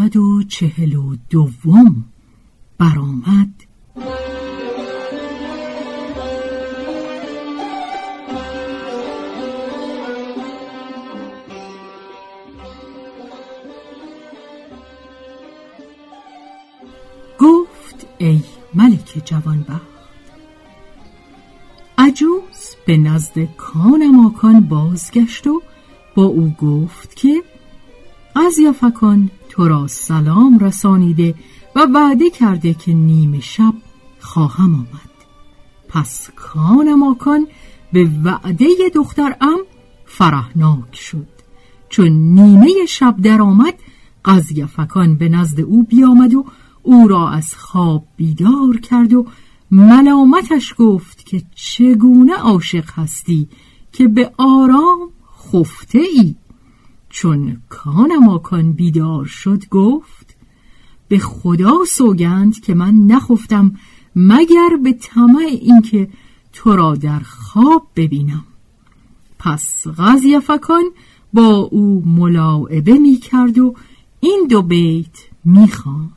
یکصد و چهل و دوم برآمد. گفت ای ملک جوانبخت عجوز به نزد کان بازگشت و با او گفت که از یفکان تو را سلام رسانیده و وعده کرده که نیمه شب خواهم آمد. پس کان ماکان به وعده دختر ام فرحناک شد. چون نیمه شب درآمد قضیفکان به نزد او بیامد و او را از خواب بیدار کرد و ملامتش گفت که چگونه عاشق هستی که به آرام خفته ای؟ چون کان بیدار شد گفت به خدا سوگند که من نخفتم مگر به طمع اینکه تو را در خواب ببینم. پس فکان با او ملاعبه می کرد و این دو بیت می خواند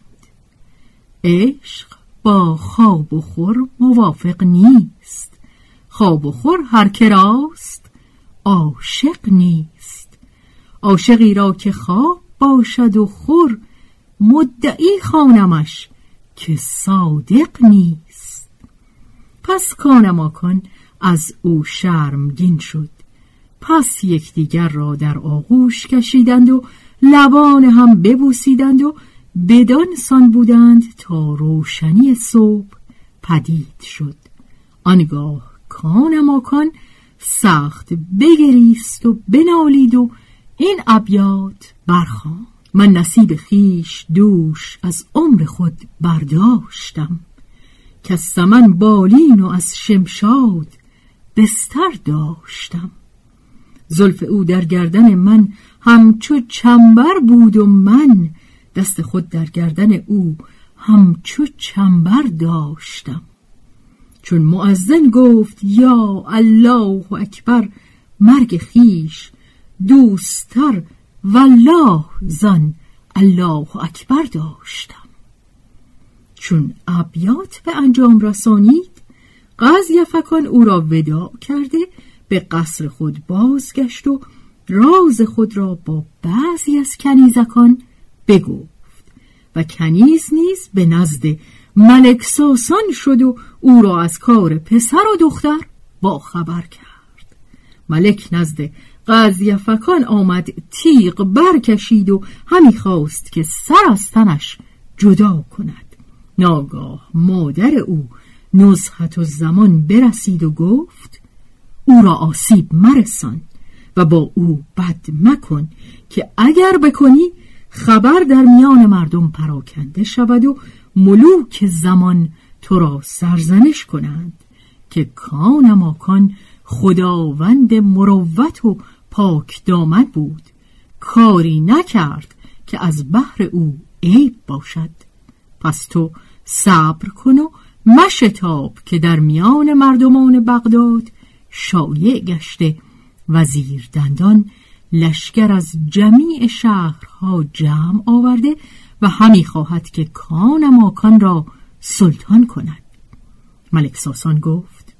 عشق با خواب و خور موافق نیست. خواب و خور هر کراست عاشق نیست. عاشقی را که خواب باشد و خور مدعی خانمش که صادق نیست. پس کانماکان از او شرمگین شد. پس یکدیگر را در آغوش کشیدند و لبان هم ببوسیدند و بدان سان بودند تا روشنی صبح پدید شد. آنگاه کانماکان سخت بگریست و بنالید و این ابیات برخوان من نصیب خیش دوش از عمر خود برداشتم. که از سمن بالین و از شمشاد بستر داشتم. زلف او در گردن من همچو چنبر بود و من دست خود در گردن او همچو چنبر داشتم. چون معزن گفت یا الله اکبر مرگ خیش دوستتر والله زن الله اکبر داشتم. چون ابیات به انجام رسانید یفکان او را ودا کرده به قصر خود بازگشت و راز خود را با بعضی از کنیزکان بگفت. و کنیز نیز به نزد ملک ساسان شد و او را از کار پسر و دختر با خبر کرد. ملک نزد قضیفکان آمد تیغ برکشید و همی خواست که سر از تنش جدا کند. ناگاه مادر او نزحت و زمان برسید و گفت او را آسیب مرسان و با او بد مکن که اگر بکنی خبر در میان مردم پراکنده شود و ملوک زمان تو را سرزنش کنند که کان ماکان خداوند مروت و پاک دامن بود. کاری نکرد که از بحر او عیب باشد. پس تو صبر کن و مشتاب که در میان مردمان بغداد شایع گشته وزیر دندان لشکر از جمیع شهرها جمع آورده و همی خواهد که کان ماکان را سلطان کند. ملک ساسان گفت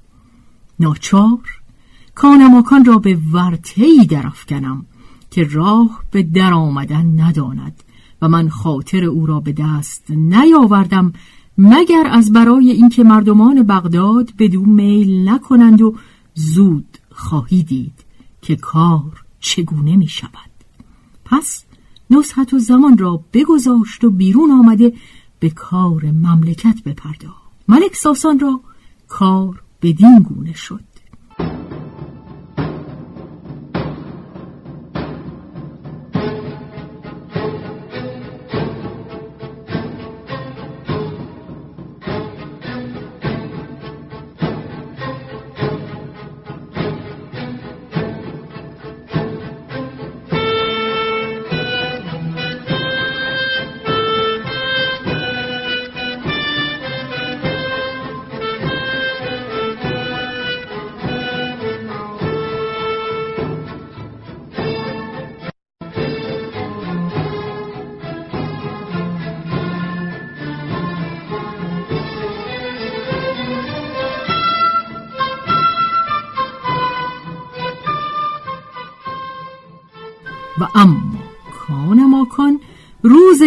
ناچار کانماکان را به ورتهی درافکنم که راه به در آمدن نداند و من خاطر او را به دست نیاوردم مگر از برای اینکه مردمان بغداد بدون میل نکنند و زود خواهی دید که کار چگونه می شود پس نصحت و زمان را بگذاشت و بیرون آمده به کار مملکت بپرداخت. ملک ساسان را کار بدین گونه شد.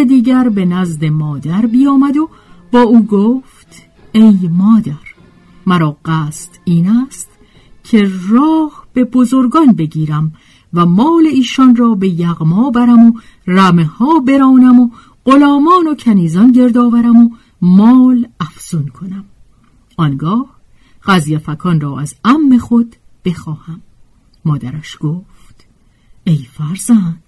دیگر به نزد مادر بیامد و با او گفت ای مادر مرا قصد این است که راه به بزرگان بگیرم و مال ایشان را به یغما برم و رمه ها برانم و غلامان و کنیزان گردآورم و مال افزون کنم. آنگاه فکان را از ام خود بخواهم. مادرش گفت ای فرزند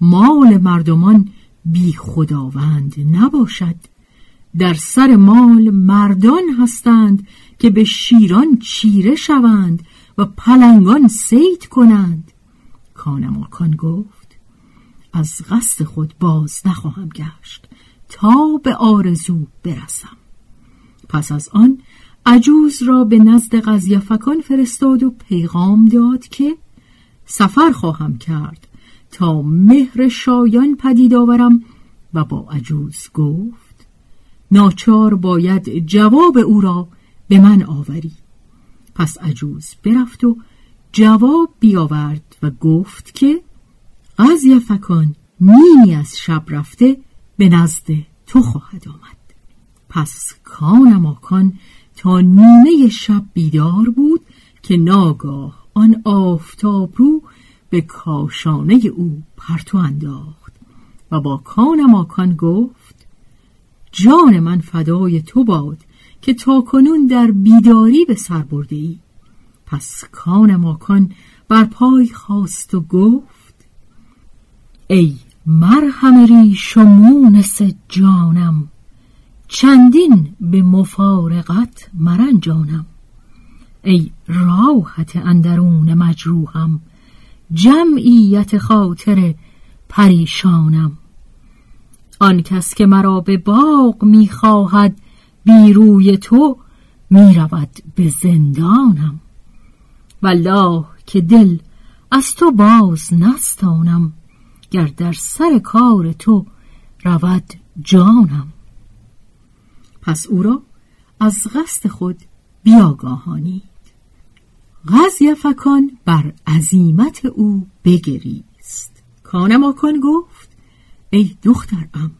مال مردمان بی خداوند نباشد. در سر مال مردان هستند که به شیران چیره شوند و پلنگان سید کنند. کانماکان گفت از قصد خود باز نخواهم گشت. تا به آرزو برسم. پس از آن عجوز را به نزد قضیفکان فرستاد و پیغام داد که سفر خواهم کرد. تا مهر شایان پدید آورم و با عجوز گفت ناچار باید جواب او را به من آوری. پس عجوز برفت و جواب بیاورد و گفت که قضی فکان نیمی از شب رفته به نزد تو خواهد آمد. پس کان ماکان تا نیمه شب بیدار بود که ناگاه آن آفتاب رو به کاشانه او پرتو انداخت و با کان ماکان گفت جان من فدای تو باد که تا کنون در بیداری به سر برده ای. پس کان ماکان بر پای خواست و گفت ای مرهم ریش و مونس جانم چندین به مفارقت مرنجانم. ای راحت اندرون مجروحم جمعیت خاطر پریشانم. آن کس که مرا به باغ می‌خواهد بیروی تو می‌رود به زندانم. والله که دل از تو باز نستانم گر در سر کار تو رود جانم. پس او را از قصد خود بیاگاهانی. غزیفکان بر عزیمت او بگریست. کانماکان گفت ای دخترم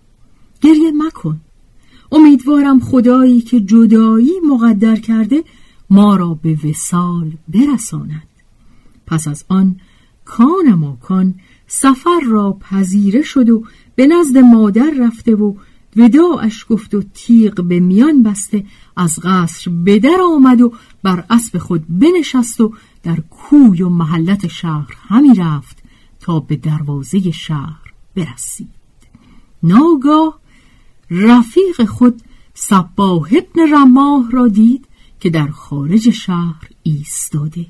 گریه مکن. امیدوارم خدایی که جدایی مقدر کرده ما را به وسال برساند. پس از آن کانماکان سفر را پذیره شد و به نزد مادر رفته و وداعش گفت و تیغ به میان بسته از قصر به در آمد و بر اسب خود بنشست و در کوی و محلت شهر همی رفت تا به دروازه شهر برسید. ناگاه رفیق خود صباه ابن رماه را دید که در خارج شهر ایستاده.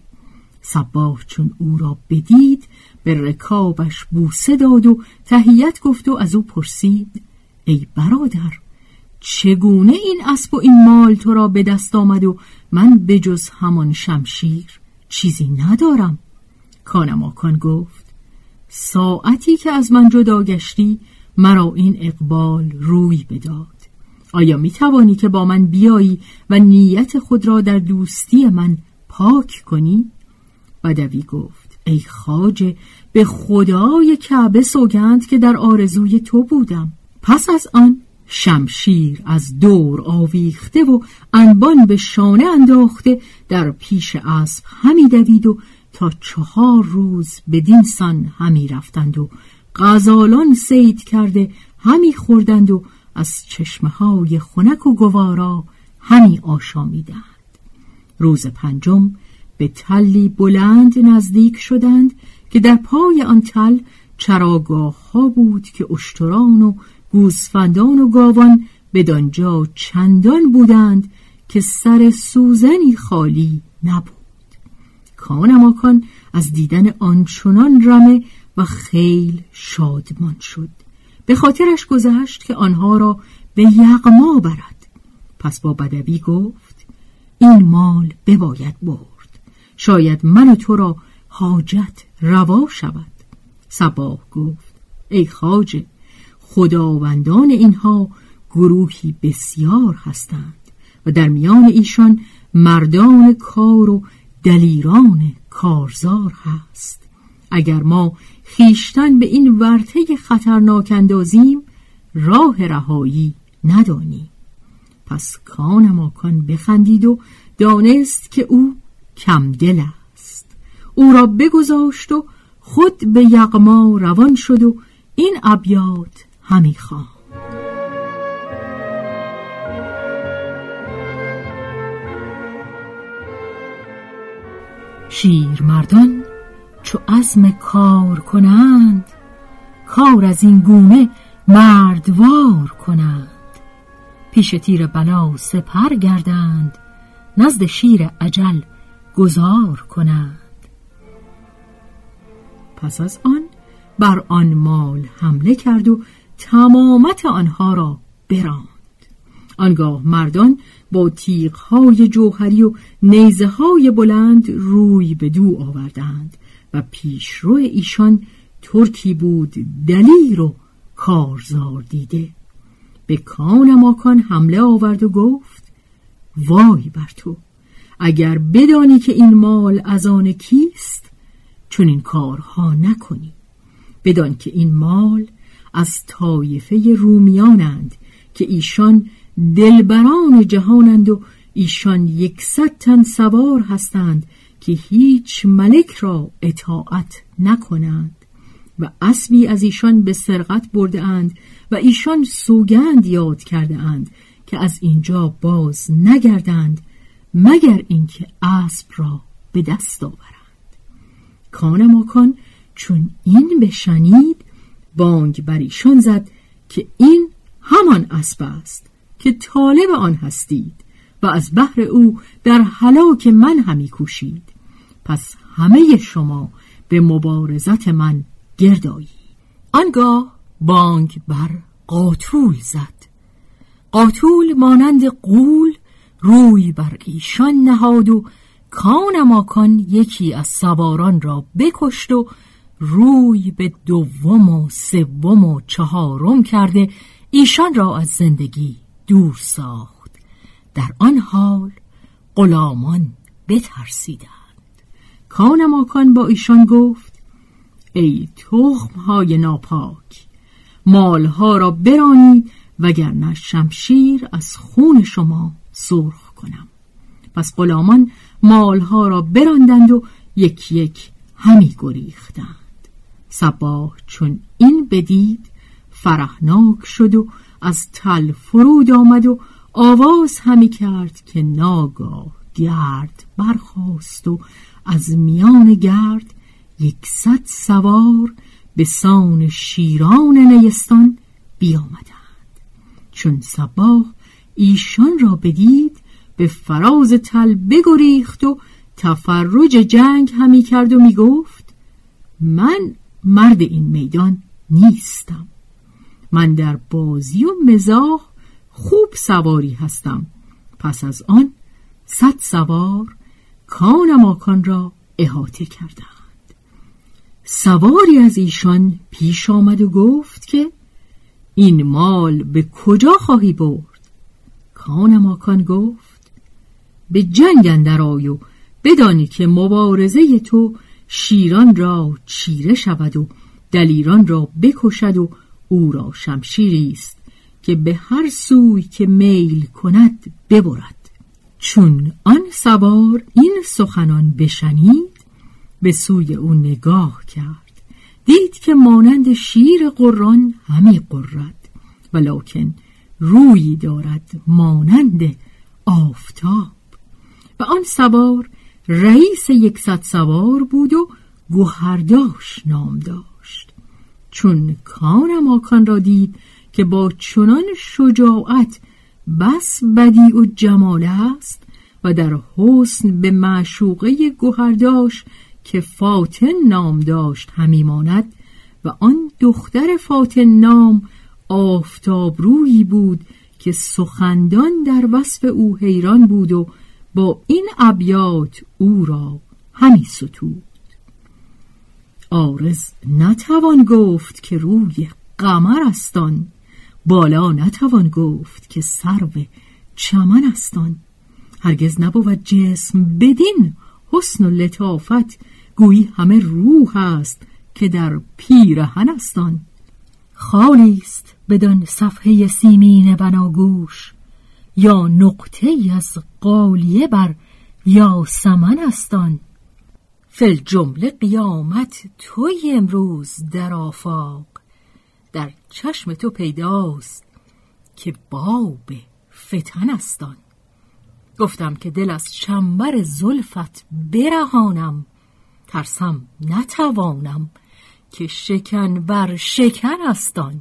صباه چون او را بدید به رکابش بوسه داد و تهیت گفت و از او پرسید ای برادر چگونه این اسب و این مال تو را به دست آمد و من به جز همان شمشیر چیزی ندارم؟ کانماکان گفت ساعتی که از من جدا گشتی مرا این اقبال روی بداد. آیا می توانی که با من بیایی و نیت خود را در دوستی من پاک کنی؟ بدوی گفت ای خاجه به خدای کعبه سوگند که در آرزوی تو بودم. پس از آن شمشیر از دور آویخته و انبان به شانه انداخته در پیش اسب همی دوید و تا چهار روز به دینسان همی رفتند و غزالان سید کرده همی خوردند و از چشمه های خنک و گوارا همی آشامیدند. روز پنجم به تلی بلند نزدیک شدند که در پای آن تل چراگاه ها بود که اشتران و گوسفندان و گاوان بدانجا چندان بودند که سر سوزنی خالی نبود. کانماکان از دیدن آنچنان رمه و خیل شادمان شد. به خاطرش گذشت که آنها را به یغما برد. پس با بدوی گفت این مال بباید برد. شاید من و تو را حاجت روا شود. سباه گفت ای خاجه خداوندان اینها گروهی بسیار هستند و در میان ایشان مردان کار و دلیران کارزار هست. اگر ما خیشتن به این ورطه خطرناک اندازیم راه رهایی ندانیم. پس کان ماکان بخندید و دانست که او کم دل است. او را بگذاشت و خود به یغما روان شد و این ابیات همی خواه شیر مردان چو عزم کار کنند کار از این گونه مردوار کنند. پیش تیر بلا سپر گردند نزد شیر عجل گذار کنند. پس از آن بر آن مال حمله کرد و تمامت آنها را براند. آنگاه مردان با تیغهای جوهری و نیزه های بلند روی به دو آوردند و پیشرو ایشان ترکی بود دلیر و کارزار دیده. به کان ماکان حمله آورد و گفت وای بر تو اگر بدانی که این مال از آن کیست چون این کارها نکنی. بدان که این مال از طایفه رومیانند که ایشان دلبران جهانند و ایشان یکصد تن سوار هستند که هیچ ملک را اطاعت نکنند و اسبی از ایشان به سرقت برده اند و ایشان سوگند یاد کرده اند که از اینجا باز نگردند مگر اینکه اسب را به دست آورند. کان ماکان چون این بشنید بانگ بر ایشان زد که این همان اسب است که طالب آن هستید و از بحر او در حلاک من همی کوشید. پس همه شما به مبارزت من گردایی. آنگاه بانگ بر قاتول زد. قاتول مانند قول روی بر ایشان نهاد و کان ماکان یکی از سواران را بکشت و روی به دوم و سوم و چهارم کرده ایشان را از زندگی دور ساخت. در آن حال غلامان بترسیدند. کان ماکان با ایشان گفت ای تخم های ناپاک مالها را برانید وگرنه شمشیر از خون شما سرخ کنم. پس غلامان مالها را براندند و یک یک همی گریختند. سباه چون این بدید فرهناک شد و از تل فرود آمد و آواز همی کرد که ناگاه گرد برخواست و از میان گرد یکصد سوار به سان شیران نیستان بیامدند. چون سباه ایشان را بدید به فراز تل بگریخت و تفرج جنگ همی کرد و می‌گفت من مرد این میدان نیستم. من در بازی و مزاح خوب سواری هستم. پس از آن صد سوار کان ماکان را احاطه کردند. سواری از ایشان پیش آمد و گفت که این مال به کجا خواهی برد؟ کانماکان گفت به جنگ اندر و بدانی که مبارزه تو شیران را چیره شود و دلیران را بکشد و او را شمشیری است که به هر سوی که میل کند ببرد. چون آن سوار این سخنان بشنید به سوی او نگاه کرد. دید که مانند شیر قران همی قرد ولکن روی دارد مانند آفتاب. و آن سوار رئیس یکصد سوار بود و گوهرداش نام داشت. چون کان ماکان را دید که با چنان شجاعت بس بدی و جمال است و در حسن به معشوقه گوهرداش که فاتن نام داشت همی ماند و آن دختر فاتن نام آفتاب روی بود که سخندان در وصف او حیران بود و با این ابیات او را همی ستود. آرز نتوان گفت که روی قمر استان بالا نتوان گفت که سرو چمن استان هرگز نبود جسم بدین حسن و لطافت گویی همه روح است که در پیرهن استان خالی است بدان صفحه سیمین بناگوش یا نقطه از قالیه بر یا سمن استان فل جمله قیامت توی امروز در آفاق. در چشم تو پیداست که باب فتن استان گفتم که دل از چنبر زلفت برهانم. ترسم نتوانم که شکن بر شکن استان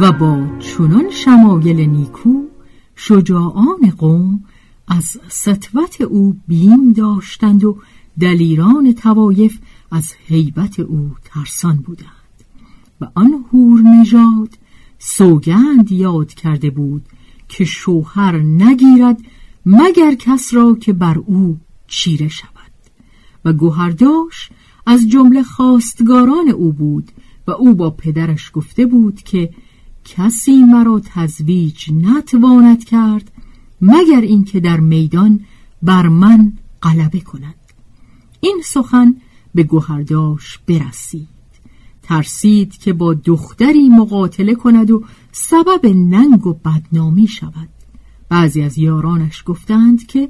و با چنان شمایل نیکو شجاعان قوم از سطوت او بیم داشتند و دلیران توایف از حیبت او ترسان بودند. و آن هور نژاد سوگند یاد کرده بود که شوهر نگیرد مگر کس را که بر او چیره شود. و گوهرداش از جمله خواستگاران او بود و او با پدرش گفته بود که کسی مرا تزویج نتواند کرد مگر اینکه در میدان بر من غلبه کند. این سخن به گوهرداش برسید. ترسید که با دختری مقاتله کند و سبب ننگ و بدنامی شود. بعضی از یارانش گفتند که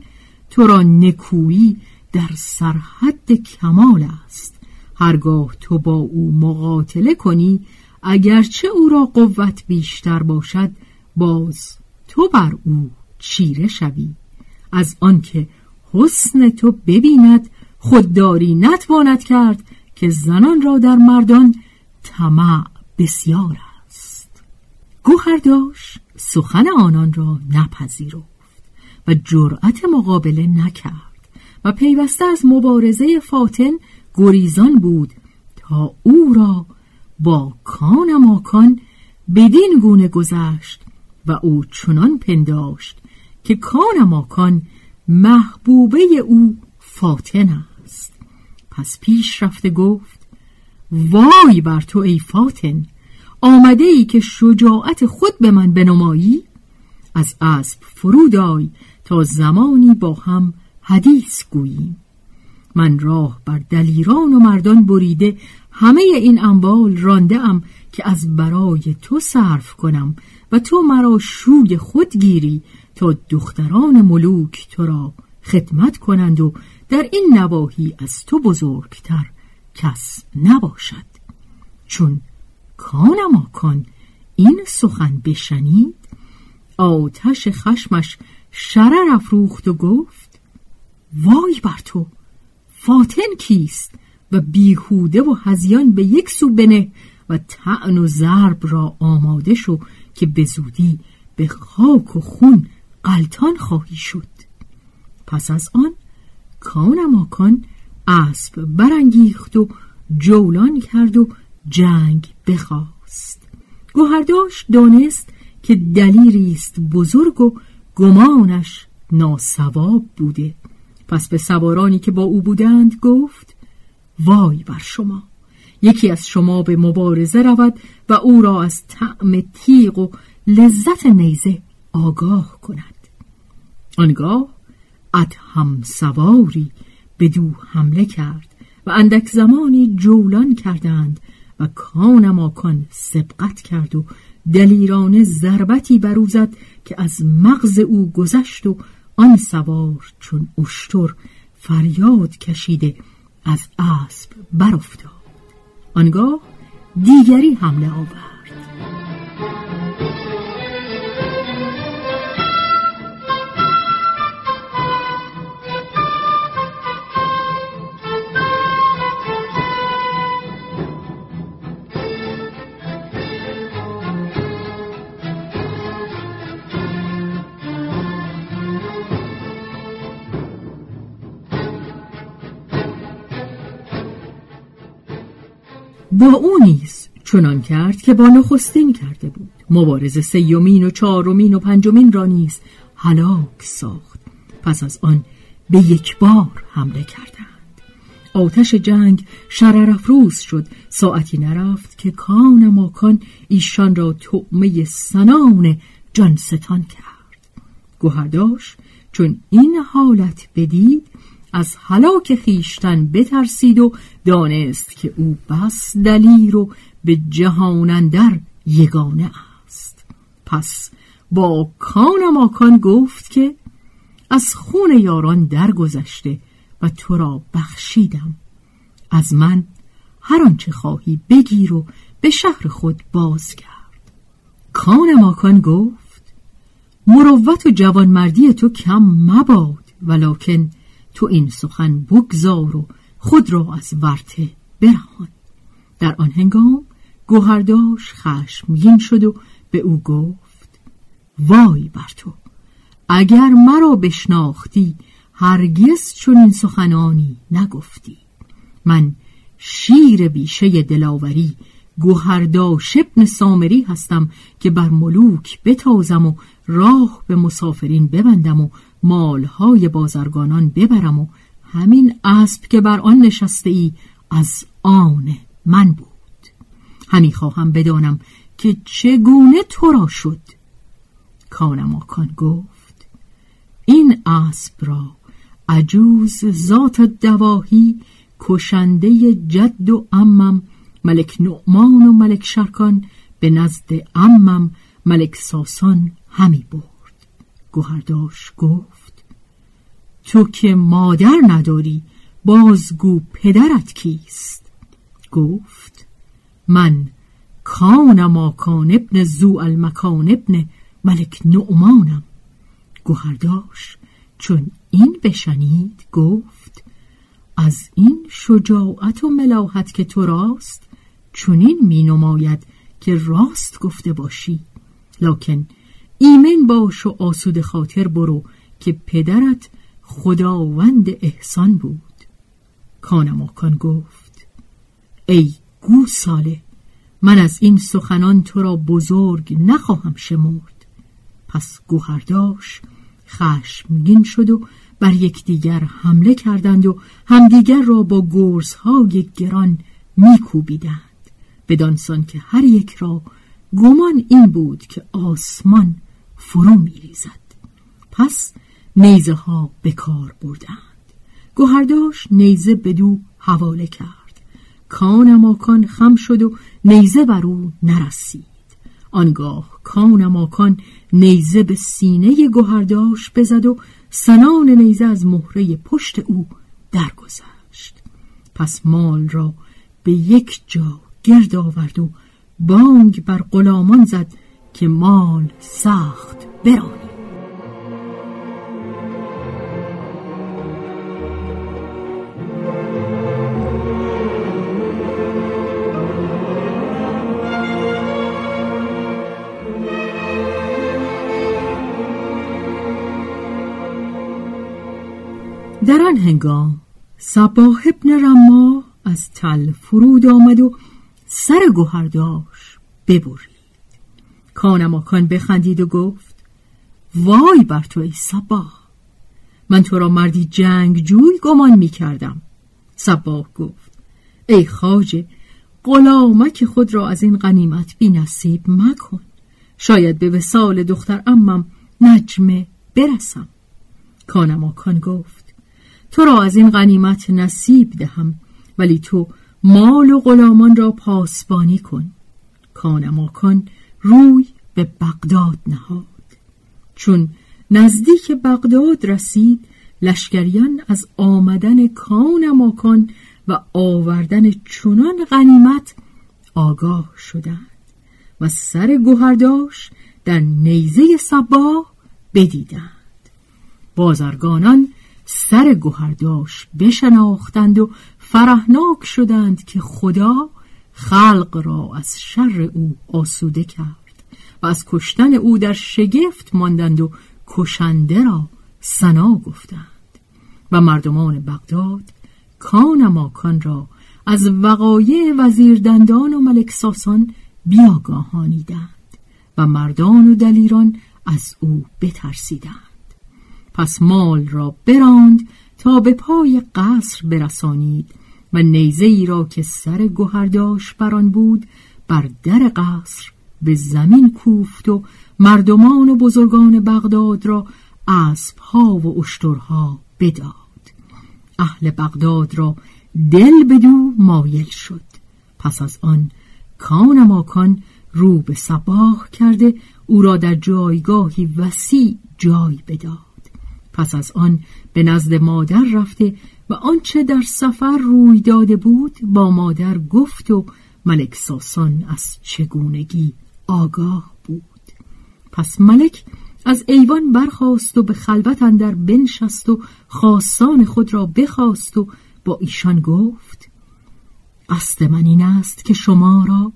تو را نکویی در سرحد کمال است. هرگاه تو با او مقاتله کنی اگرچه او را قوت بیشتر باشد باز تو بر او چیره شوی. از آنکه حسن تو ببیند خودداری نتواند کرد که زنان را در مردان طمع بسیار است. گوهرداش سخن آنان را نپذیرفت و جرأت مقابله نکرد و پیوسته از مبارزه فاتن گریزان بود تا او را با کان ماکان بدین گونه گذشت و او چنان پنداشت که کان ماکان محبوبه او فاتن است. پس پیش رفته گفت وای بر تو ای فاتن آمده ای که شجاعت خود به من بنمایی؟ از اسب فرود آی تا زمانی با هم حدیث گوییم. من راه بر دلیران و مردان بریده همه این اموال رانده ام که از برای تو صرف کنم و تو مرا شوی خود گیری تا دختران ملوک تو را خدمت کنند و در این نواحی از تو بزرگتر کس نباشد. چون کانم آکان این سخن بشنید. آتش خشمش شرر افروخت و گفت وای بر تو فاتن کیست؟ و بیهوده و هزیان به یک سو بنه و تعن و ضرب را آماده شو که به زودی به خاک و خون قلتان خواهی شد. پس از آن کان ماکان اسب برانگیخت و جولان کرد و جنگ بخواست. گوهرداش دانست که دلیری است بزرگ و گمانش ناسواب بوده. پس به سوارانی که با او بودند گفت وای بر شما. یکی از شما به مبارزه رود و او را از طعم تیغ و لذت نیزه آگاه کند. آنگاه ادهم سواری به دو حمله کرد و اندک زمانی جولان کردند و کانماکان سبقت کرد و دلیرانه ضربتی بروزد که از مغز او گذشت و آن سوار چون اشتر فریاد کشیده از اسب برافتاد. آنگاه دیگری حمله آورد. با او نیز چنان کرد که با نخستین کرده بود. مبارز سیومین و چهارمین و پنجمین را نیز هلاک ساخت. پس از آن به یک بار حمله کردند. آتش جنگ شرر افروز شد. ساعتی نرفت که کان ماکان ایشان را تعمه سنان جانستان کرد. گوهرداش چون این حالت بدید از هلاک خیشتن بترسید و دانست که او بس دلیر و به جهانندر یگانه است. پس با کان ماکان گفت که از خون یاران درگذشته و تو را بخشیدم. از من هر آنچه خواهی بگیر و به شهر خود باز کرد کان ماکان گفت مروت و جوانمردی تو کم مباد ولکن تو این سخن بگذار و خود را از ورته برهان. در آن هنگام گوهرداش خشمگین شد و به او گفت وای بر تو اگر مرا بشناختی هرگز این سخنانی نگفتی. من شیر بیشه دلاوری گوهرداش ابن سامری هستم که بر ملوک بتازم و راه به مسافرین ببندم و مالهای بازرگانان ببرم و همین اسب که بر آن نشسته ای از آن من بود. همی خواهم بدانم که چگونه تو را شد. کانماکان گفت این اسب را عجوز ذات دواهی کشنده جد و امم ملک نعمان و ملک شرکان به نزد امم ملک ساسان همی برد. گوهرداش گفت تو که مادر نداری بازگو پدرت کیست؟ گفت من کان ماکان ابن زو المکان ابن ملک نعمانم. گوهرداش چون این بشنید گفت از این شجاعت و ملاحت که تو راست چونین می نماید که راست گفته باشی. لکن ایمن باش و آسود خاطر برو که پدرت خداوند احسان بود. کانماکان گفت ای گوساله من از این سخنان تو را بزرگ نخواهم شمرد. پس گوهرداش خشمگین شد و بر یکدیگر حمله کردند و همدیگر را با گرزهای گران میکوبیدند. بدانسان که هر یک را گمان این بود که آسمان فرو میریزد. پس نیزه ها به کار بردند. گوهرداش نیزه بدو حواله کرد. کان ماکان خم شد و نیزه بر او نرسید. آنگاه کان ماکان نیزه به سینه گوهرداش بزد و سنان نیزه از مهره پشت او درگذشت. پس مال را به یک جا گرد آورد و بانگ بر غلامان زد که مال سخت برانی هنگام صباح ابن رما از تل فرود آمد و سر گوهرداش ببرید. کانماکان بخندید و گفت وای بر تو ای سبا من تو را مردی جنگ جوی گمان می کردم سباه گفت ای خاجه غلامک خود را از این غنیمت بی نصیب مکن. شاید به وسال دختر امم نجمه برسم. کانماکان گفت تو را از این غنیمت نصیب دهم ولی تو مال و غلامان را پاسبانی کن. کانماکان روی به بغداد نهاد. چون نزدیک بغداد رسید لشکریان از آمدن کانماکان و آوردن چنان غنیمت آگاه شدند و سر گوهرداش در نیزه سباه بدیدند. بازرگانان سر گوهرداش بشناختند و فرهناک شدند که خدا خلق را از شر او آسوده کرد و از کشتن او در شگفت ماندند و کشنده را سنا گفتند. و مردمان بغداد کان ماکان را از وقایع وزیر دندان و ملک ساسان بیاگاهانیدند و مردان و دلیران از او بترسیدند. پس مال را براند تا به پای قصر برسانید و نیزه ای را که سر گوهرداش بران بود بر در قصر به زمین کوفت و مردمان و بزرگان بغداد را اسبها و اشترها بداد. اهل بغداد را دل بدو مایل شد. پس از آن کان ماکان رو به سباه کرده او را در جایگاهی وسیع جای بداد. پس از آن به نزد مادر رفته و آنچه در سفر روی داده بود با مادر گفت و ملک ساسان از چگونگی آگاه بود. پس ملک از ایوان برخاست و به خلوت اندر بنشست و خواستان خود را بخواست و با ایشان گفت قصد من این است که شما را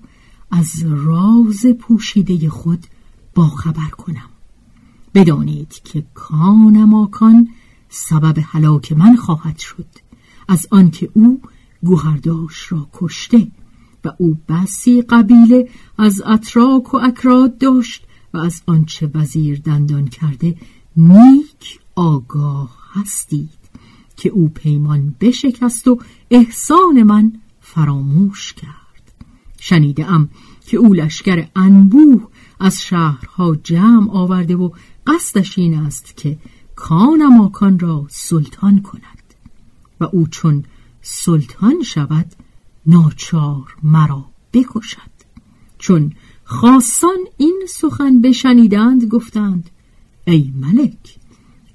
از راز پوشیده خود باخبر کنم. بدانید که کان ماکان سبب هلاک من خواهد شد. از آنکه او گوهرداش را کشته و او بسی قبیله از اتراک و اکراد داشت و از آنچه وزیر دندان کرده نیک آگاه هستید که او پیمان بشکست و احسان من فراموش کرد. شنیده ام که او لشکر انبوه از شهرها جمع آورده و قصدش این است که کانماکان را سلطان کند و او چون سلطان شود ناچار مرا بکشد. چون خاصان این سخن بشنیدند گفتند ای ملک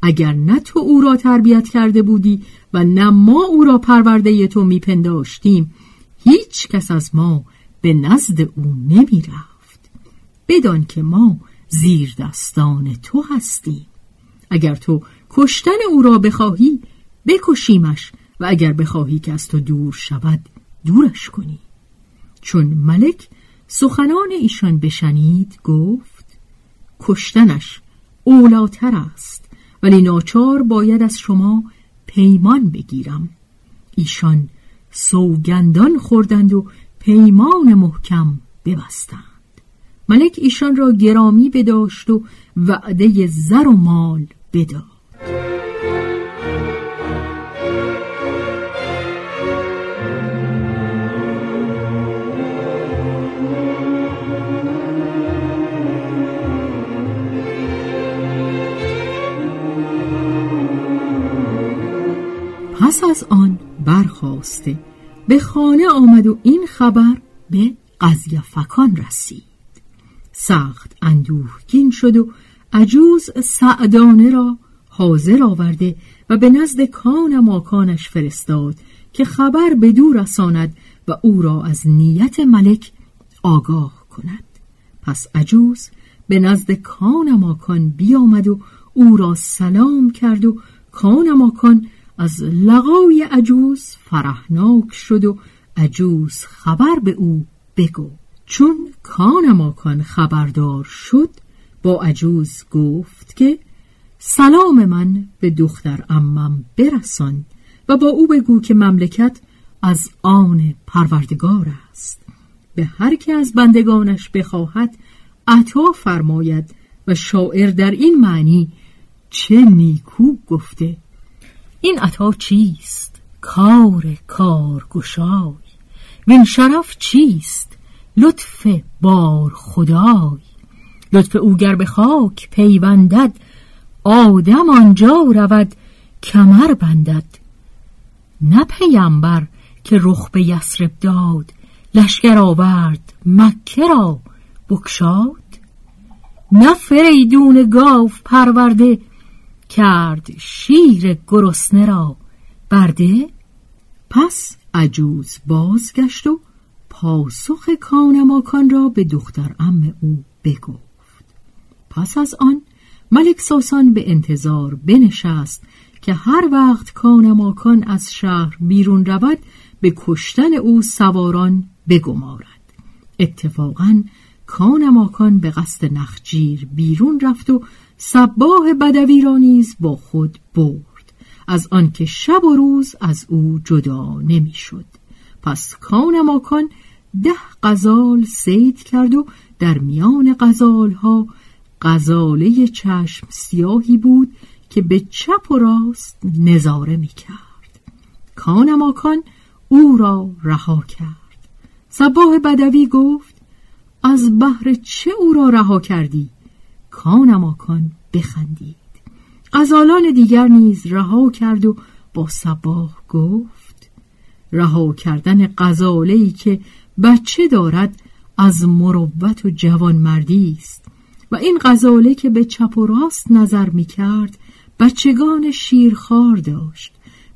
اگر نه تو او را تربیت کرده بودی و نه ما او را پرورده تو میپنداشتیم هیچ کس از ما به نزد او نمی رفت بدان که ما زیر دستان تو هستیم اگر تو کشتن او را بخواهی بکشیمش و اگر بخواهی که از تو دور شود دورش کنی. چون ملک سخنان ایشان بشنید گفت کشتنش اولاتر است ولی ناچار باید از شما پیمان بگیرم. ایشان سوگندان خوردند و پیمان محکم ببستند. ملک ایشان را گرامی بداشت و وعده زر و مال بداد. پس از آن برخواسته به خانه آمد و این خبر به فکان رسید. سخت اندوهگین شد و عجوز سعدانه را حاضر آورده و به نزد کان ماکانش فرستاد که خبر به دور رساند و او را از نیت ملک آگاه کند. پس عجوز به نزد کان ماکان بیامد و او را سلام کرد و کان ماکان از لقای عجوز فرحناک شد و عجوز خبر به او بگو چون کان ماکان خبردار شد با عجوز گفت که سلام من به دختر امم برسان و با او بگو که مملکت از آن پروردگار است. به هر که از بندگانش بخواهد عطا فرماید و شاعر در این معنی چه نیکو گفته. این عطا چیست؟ کار گشای وین شرف چیست؟ لطف بار خدای. لطف او گر به خاک پیوندد آدم آنجا رود کمر بندد. نه پیمبر که رخ به یسرب داد لشکر آورد مکه را بکشاد نه فریدون گاو پرورده کرد شیر گرسنه را برده. پس عجوز بازگشت و پاسخ کانماکان را به دختر ام او بگفت. پس از آن ملک ساسان به انتظار بنشست که هر وقت کانماکان از شهر بیرون رود به کشتن او سواران بگمارد. اتفاقا کانماکان به قصد نخجیر بیرون رفت و سباه بدوی را نیز با خود برد. از آنکه شب و روز از او جدا نمی‌شد. پس کانماکان ده غزال سید کرد و در میان غزالها غزاله چشم سیاهی بود که به چپ و راست نظاره می کرد کانماکان او را رها کرد. سباه بدوی گفت از بحر چه او را رها کردی؟ کانماکان بخندید. غزالان دیگر نیز رها کرد و با سباه گفت رها کردن غزاله که بچه دارد از مروت و جوانمردی است. و این غزاله که به چپ و راست نظر می کرد بچگان شیرخوار داشت.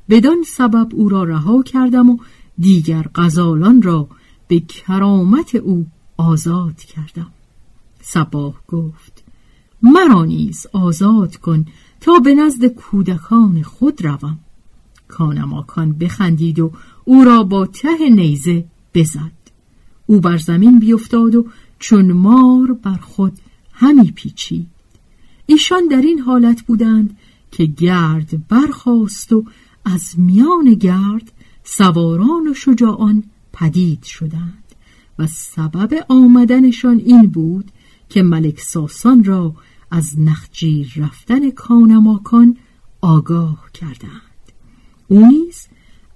بدان سبب او را رها کردم و دیگر غزالان را به کرامت او آزاد کردم. سباه گفت مرا نیز آزاد کن تا به نزد کودکان خود روم. کانماکان بخندید و او را با ته نیزه بزد. او بر زمین بیفتاد و چون مار بر خود همی پیچید. ایشان در این حالت بودند که گرد برخاست و از میان گرد سواران و شجاعان پدید شدند و سبب آمدنشان این بود که ملک ساسان را از نخجیر رفتن کانماکان آگاه کردند. او نیز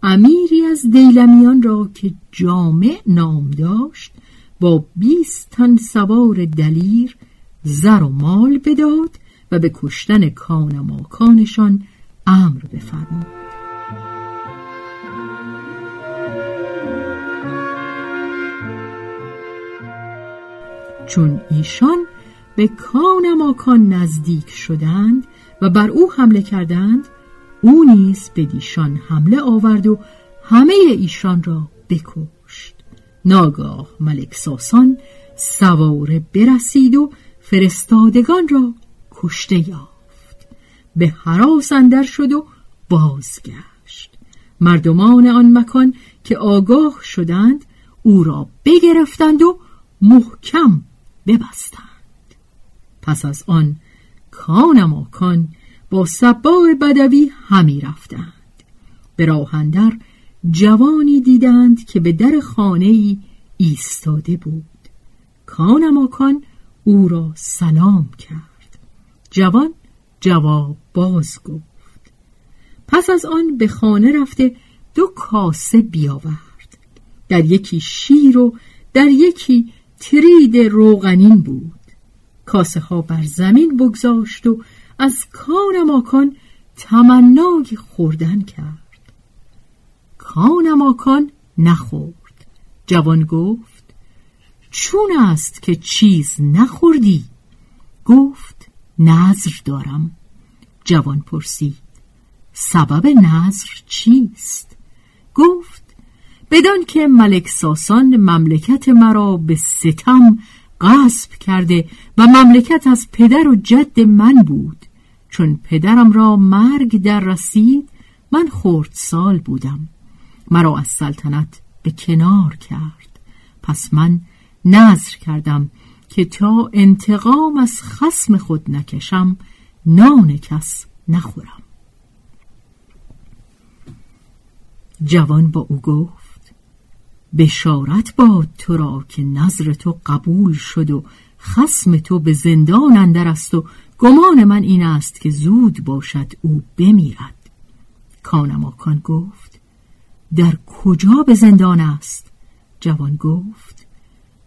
امیری از دیلمیان را که جامع نام داشت با بیست تن سوار دلیر زر و مال بداد و به کشتن کانماکانشان امر بفرمود. چون ایشان به کانماکان نزدیک شدند و بر او حمله کردند او نیز به دیشان حمله آورد و همه ایشان را بکشت. ناگاه ملک ساسان سواره برسید و فرستادگان را کشته یافت. به حراس اندر شد و بازگشت. مردمان آن مکان که آگاه شدند او را بگرفتند و محکم ببستند. پس از آن کانماکان با سبا بدوی همی رفتند. به راهندر جوانی دیدند که به در خانه ای ایستاده بود. کانماکان او را سلام کرد. جوان جواب باز گفت. پس از آن به خانه رفته دو کاسه بیاورد. در یکی شیر و در یکی ترید روغنین بود. کاسه ها بر زمین بگذاشت و از کانماکان تمنای خوردن کرد. کانماکان نخورد. جوان گفت چون است که چیز نخوردی؟ گفت نظر دارم. جوان پرسید سبب نظر چیست؟ گفت بدان که ملک ساسان مملکت مرا به ستم غصب کرده و مملکت از پدر و جد من بود. چون پدرم را مرگ در رسید من خورد سال بودم. مرا از سلطنت به کنار کرد. پس من نظر کردم که تا انتقام از خسم خود نکشم نان کس نخورم. جوان با او گفت بشارت باد تو را که نظر تو قبول شد و خسم تو به زندان اندر است و گمان من این است که زود باشد او بمیرد. کانماکان گفت در کجا به زندان است؟ جوان گفت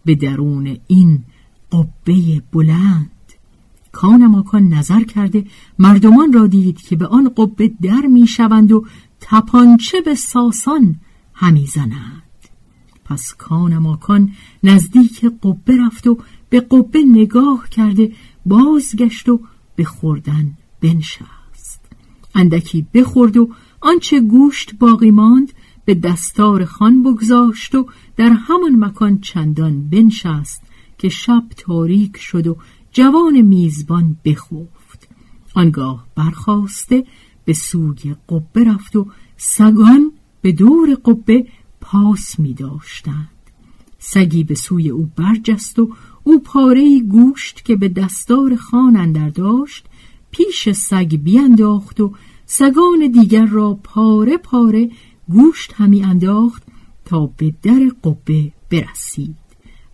به درون این قبه بلند. کانماکان نظر کرده مردمان را دید که به آن قبه در می‌شوند و تپانچه به ساسان همی زنند پس کانماکان نزدیک قبه رفت و به قبه نگاه کرده بازگشت و به خوردن بنشست. اندکی بخورد و آنچه گوشت باقی ماند به دستار خان بگذاشت و در همان مکان چندان بنشست که شب تاریک شد و جوان میزبان بخفت. آنگاه برخواسته به سوی قبه رفت و سگان به دور قبه پاس می داشتند سگی به سوی او برجست و او پاره گوشت که به دستار خان اندر داشت پیش سگ بیانداخت و سگان دیگر را پاره پاره گوشت همی انداخت تا به در قبه برسید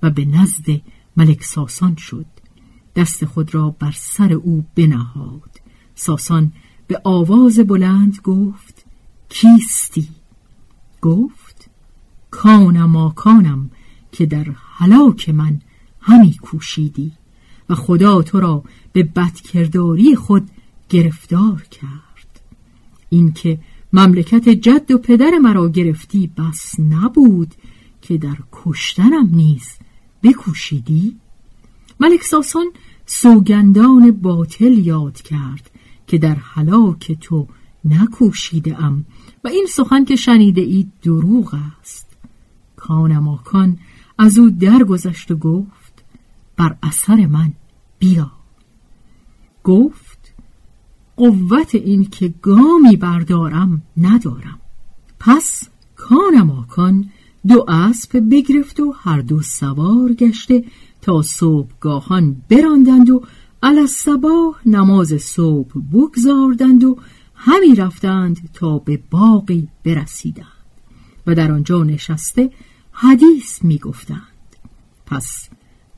و به نزد ملک ساسان شد. دست خود را بر سر او بنهاد. ساسان به آواز بلند گفت کیستی؟ گفت کانم آکانم که در حلاک من همی کوشیدی و خدا تو را به بدکرداری خود گرفتار کرد. اینکه مملکت جد و پدر مرا گرفتی بس نبود که در کشتنم نیز بکوشیدی. ملک ساسان سوگندان باطل یاد کرد که در حلاک تو نکوشیده ام و این سخن که شنیده ای دروغ است. کانماکان از او درگذشت و گفت بر اثر من بیا. گفت قوت این که گامی بردارم ندارم. پس کانماکان دو اسب بگرفت و هر دو سوار گشته تا صبحگاهان براندند و الاسباه نماز صبح بگذاردند و همی رفتند تا به باقی برسیدند. و در آنجا نشسته حدیث می گفتند. پس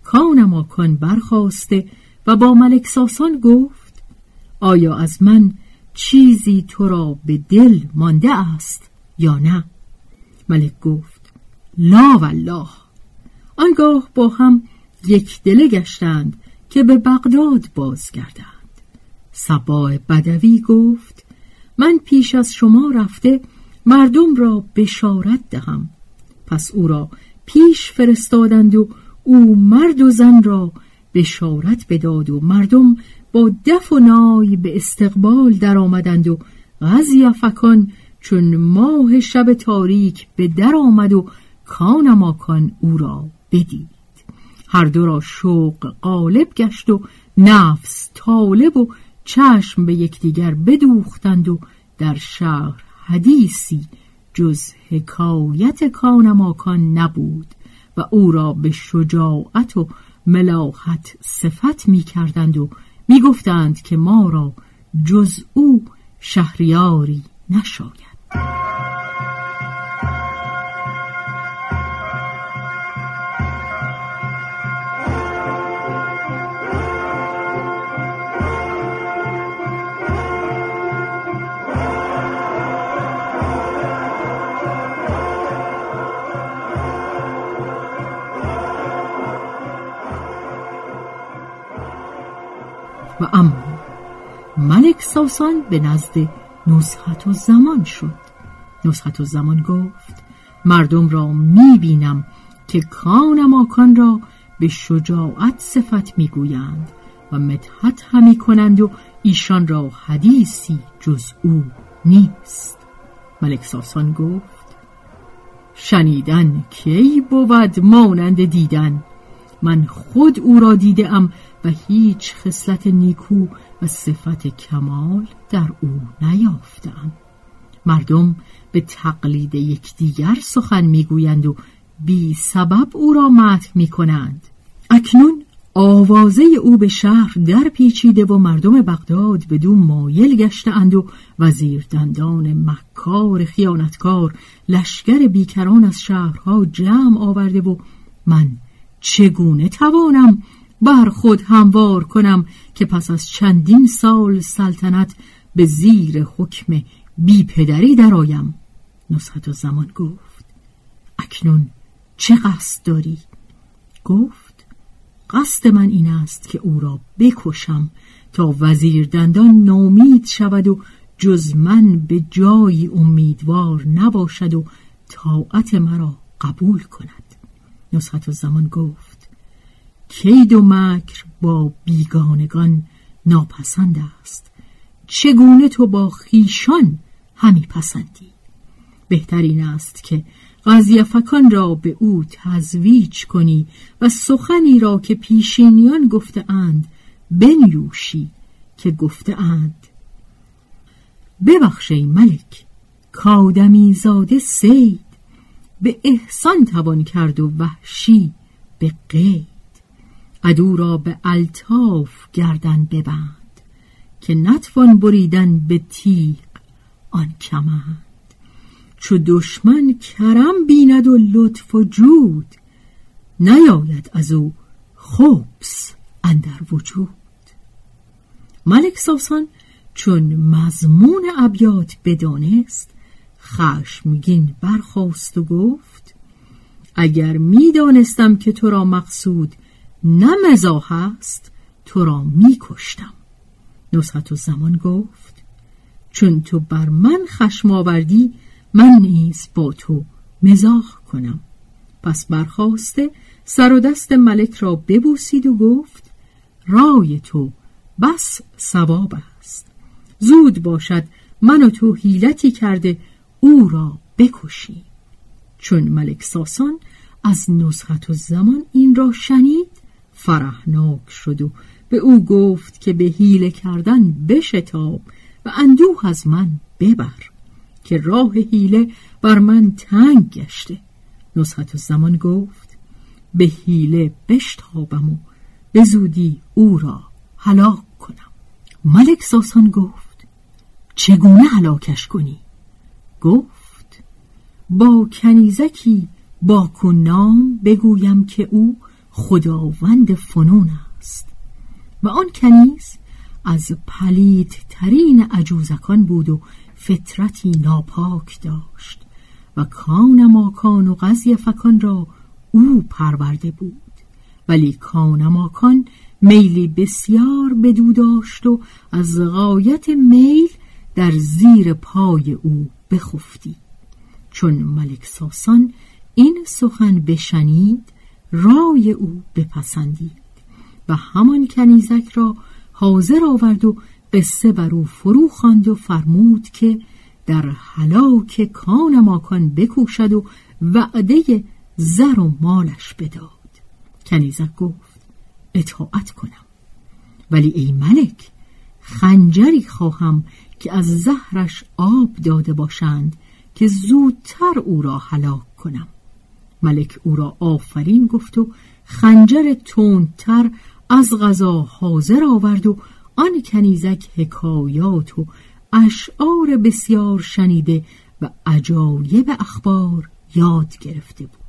کانماکان برخواسته و با ملک ساسان گفت آیا از من چیزی تو را به دل مانده است یا نه؟ ملک گفت لا والله. آنگاه با هم یک دله گشتند که به بغداد بازگردند. سبا بدوی گفت من پیش از شما رفته مردم را بشارت دهم. پس او را پیش فرستادند و او مرد و زن را بشارت بداد و مردم با دف و نای به استقبال در آمدند و غزی فکان چون ماه شب تاریک به در آمد و کانماکان او را بدید. هر دو را شوق غالب گشت و نفس طالب و چشم به یکدیگر بدوختند و در شهر حدیثی جز حکایت کانماکان نبود. و او را به شجاعت و ملاحت صفت می کردند و می گفتند که ما را جز او شهریاری نشاید. و اما ملک ساسان به نزد نزخت و زمان شد. نزخت و زمان گفت مردم را می‌بینم که کان ماکان را به شجاعت صفت می‌گویند و مدحت همی کنند و ایشان را حدیثی جز او نیست. ملک ساسان گفت شنیدن کی بود مانند دیدن؟ من خود او را دیدم و هیچ خصلت نیکو و صفت کمال در او نیافتم مردم به تقلید یکدیگر سخن می‌گویند و بی سبب او را مدح می کنند اکنون آوازه او به شهر در پیچیده و مردم بغداد به دو مایل گشته و وزیر دندان مکار خیانتکار لشکر بیکران از شهرها جمع آورده و من چگونه توانم بر خود هموار کنم که پس از چندین سال سلطنت به زیر حکم بی پدری درآیم نصحت و زمان گفت اکنون چه قصد داری؟ گفت قصد من این است که او را بکشم تا وزیر دندان نامید شود و جز من به جایی امیدوار نباشد و طاعت مرا قبول کند نصحت و زمان گفت کید و مکر با بیگانگان ناپسند است. چگونه تو با خیشان همی پسندی؟ بهترین است که فکان را به او تزویج کنی و سخنی را که پیشینیان گفته اند بنیوشی که گفته اند. ببخشی ملک کادمی زاده سید به احسان توان کرد و وحشی به قید. عدو را به الطاف گردن ببند که نتوان بریدن به تیغ آن کمند. چو دشمن کرم بیند و لطف و جود نیاید از او خوبس اندر وجود. ملک ساسان چون مضمون ابیات بدانست خشمگین برخواست و گفت اگر می‌دانستم که تو را مقصود نه مزاح است تو را میکشتم. نصحت و زمان گفت چون تو بر من خشم آوردی من نیز با تو مزاح کنم. پس برخواسته سر و دست ملک را ببوسید و گفت رای تو بس سواب است. زود باشد من و تو حیلتی کرده او را بکشی. چون ملک ساسان از نزخت و زمان این را شنید فرحناک شد و به او گفت که به حیله کردن بشتاب و اندوه از من ببر که راه حیله بر من تنگ گشته. نصحت زمان گفت به حیله بشتابم و به زودی او را هلاک کنم. ملک ساسان گفت چگونه هلاکش کنی؟ گفت با کنیزکی با کنام بگویم که او خداوند فنون است. و آن کنیز از پلید ترین عجوزکان بود و فطرتی ناپاک داشت و کان ماکان و قضی فکان را او پرورده بود. ولی کان ماکان میلی بسیار بدو داشت و از غایت میل در زیر پای او بخفتی. چون ملک ساسان این سخن بشنید رای او بپسندید و همان کنیزک را حاضر آورد و قصه بر او فرو خواند و فرمود که در هلاک کان ماکان بکوشد و وعده زر و مالش بداد. کنیزک گفت اطاعت کنم. ولی ای ملک خنجری خواهم که از زهرش آب داده باشند که زودتر او را هلاک کنم. ملک او را آفرین گفت و خنجر تندتر از غذا حاضر آورد و آن کنیزک حکایات و اشعار بسیار شنیده و عجایب اخبار یاد گرفته بود.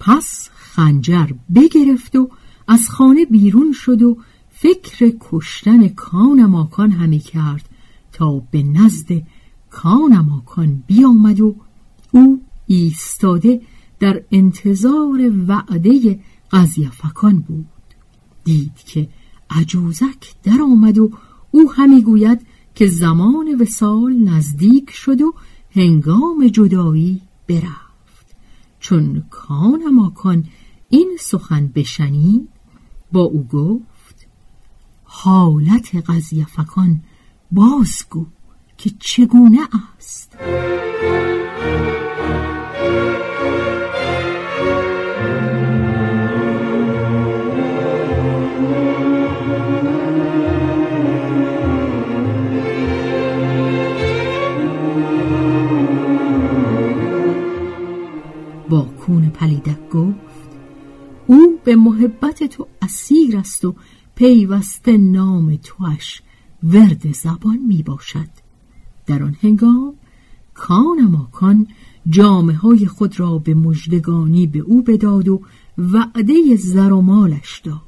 پس خنجر بگرفت و از خانه بیرون شد و فکر کشتن کان ماکان همی کرد تا به نزد کان ماکان بیامد و او ایستاده در انتظار وعده قضیفکان بود. دید که عجوزک در آمد و او همی گوید که زمان وسال نزدیک شد و هنگام جدایی برفت. چون کان ماکان این سخن بشنید با او گفت حالت قضیفکان بازگو که چگونه است؟ پلیدک گفت او به محبت تو اسیر است و پیوسته نام توش ورد زبان می باشد. در آن هنگام کان ماکان جامعه های خود را به مجدگانی به او بداد و وعده زر و مالش داد.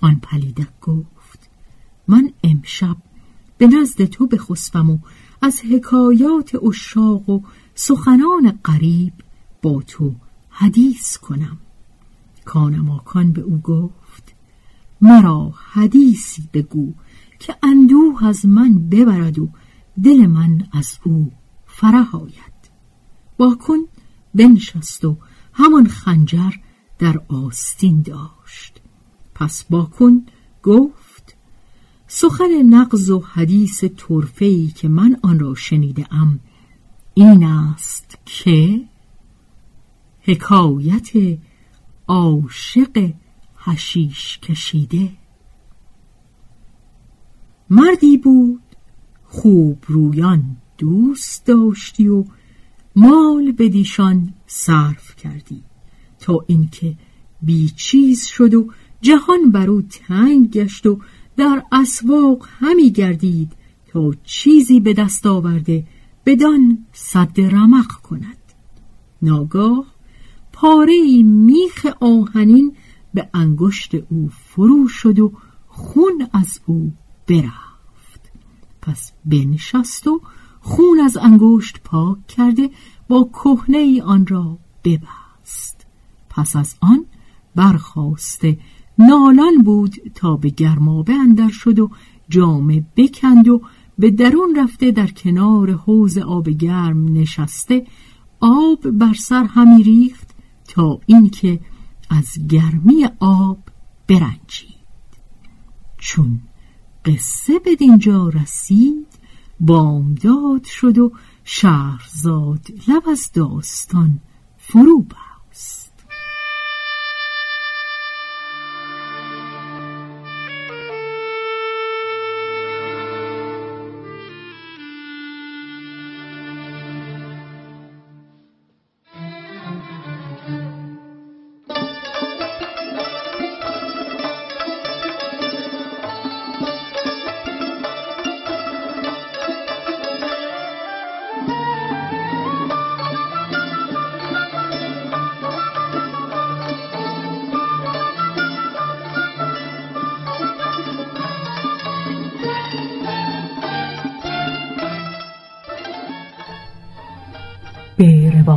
آن پلیدک گفت من امشب به نزد تو بخسبم و از حکایات اشاق و سخنان قریب با تو حدیث کنم. کانماکان به او گفت مرا حدیثی بگو که اندوه از من ببرد و دل من از او فرح آید. واکن بنشست و همان خنجر در آستین داشت. پس باکن گفت سخن نقض و حدیث طرفه‌ای که من آن را شنیده ام این است که حکایت عاشق هشیش کشیده. مردی بود خوب رویان دوست داشتی و مال بدیشان صرف کردی. تا اینکه بی چیز شد و جهان بر او تنگ گشت و در اسواق همی گردید تا چیزی به دست آورده بدان صد رمق کند. ناگاه پاره میخ آهنین به انگشت او فرو شد و خون از او برفت. پس بنشست و خون از انگشت پاک کرده با کهنه ای آن را ببست. پس از آن برخواسته نالان بود تا به گرمابه اندر شد و جامه بکند و به درون رفته در کنار حوز آب گرم نشسته آب بر سر همی ریخت تا اینکه از گرمی آب برنجید. چون قصه به دینجا رسید بامداد شد و شهرزاد لب از داستان فرو بست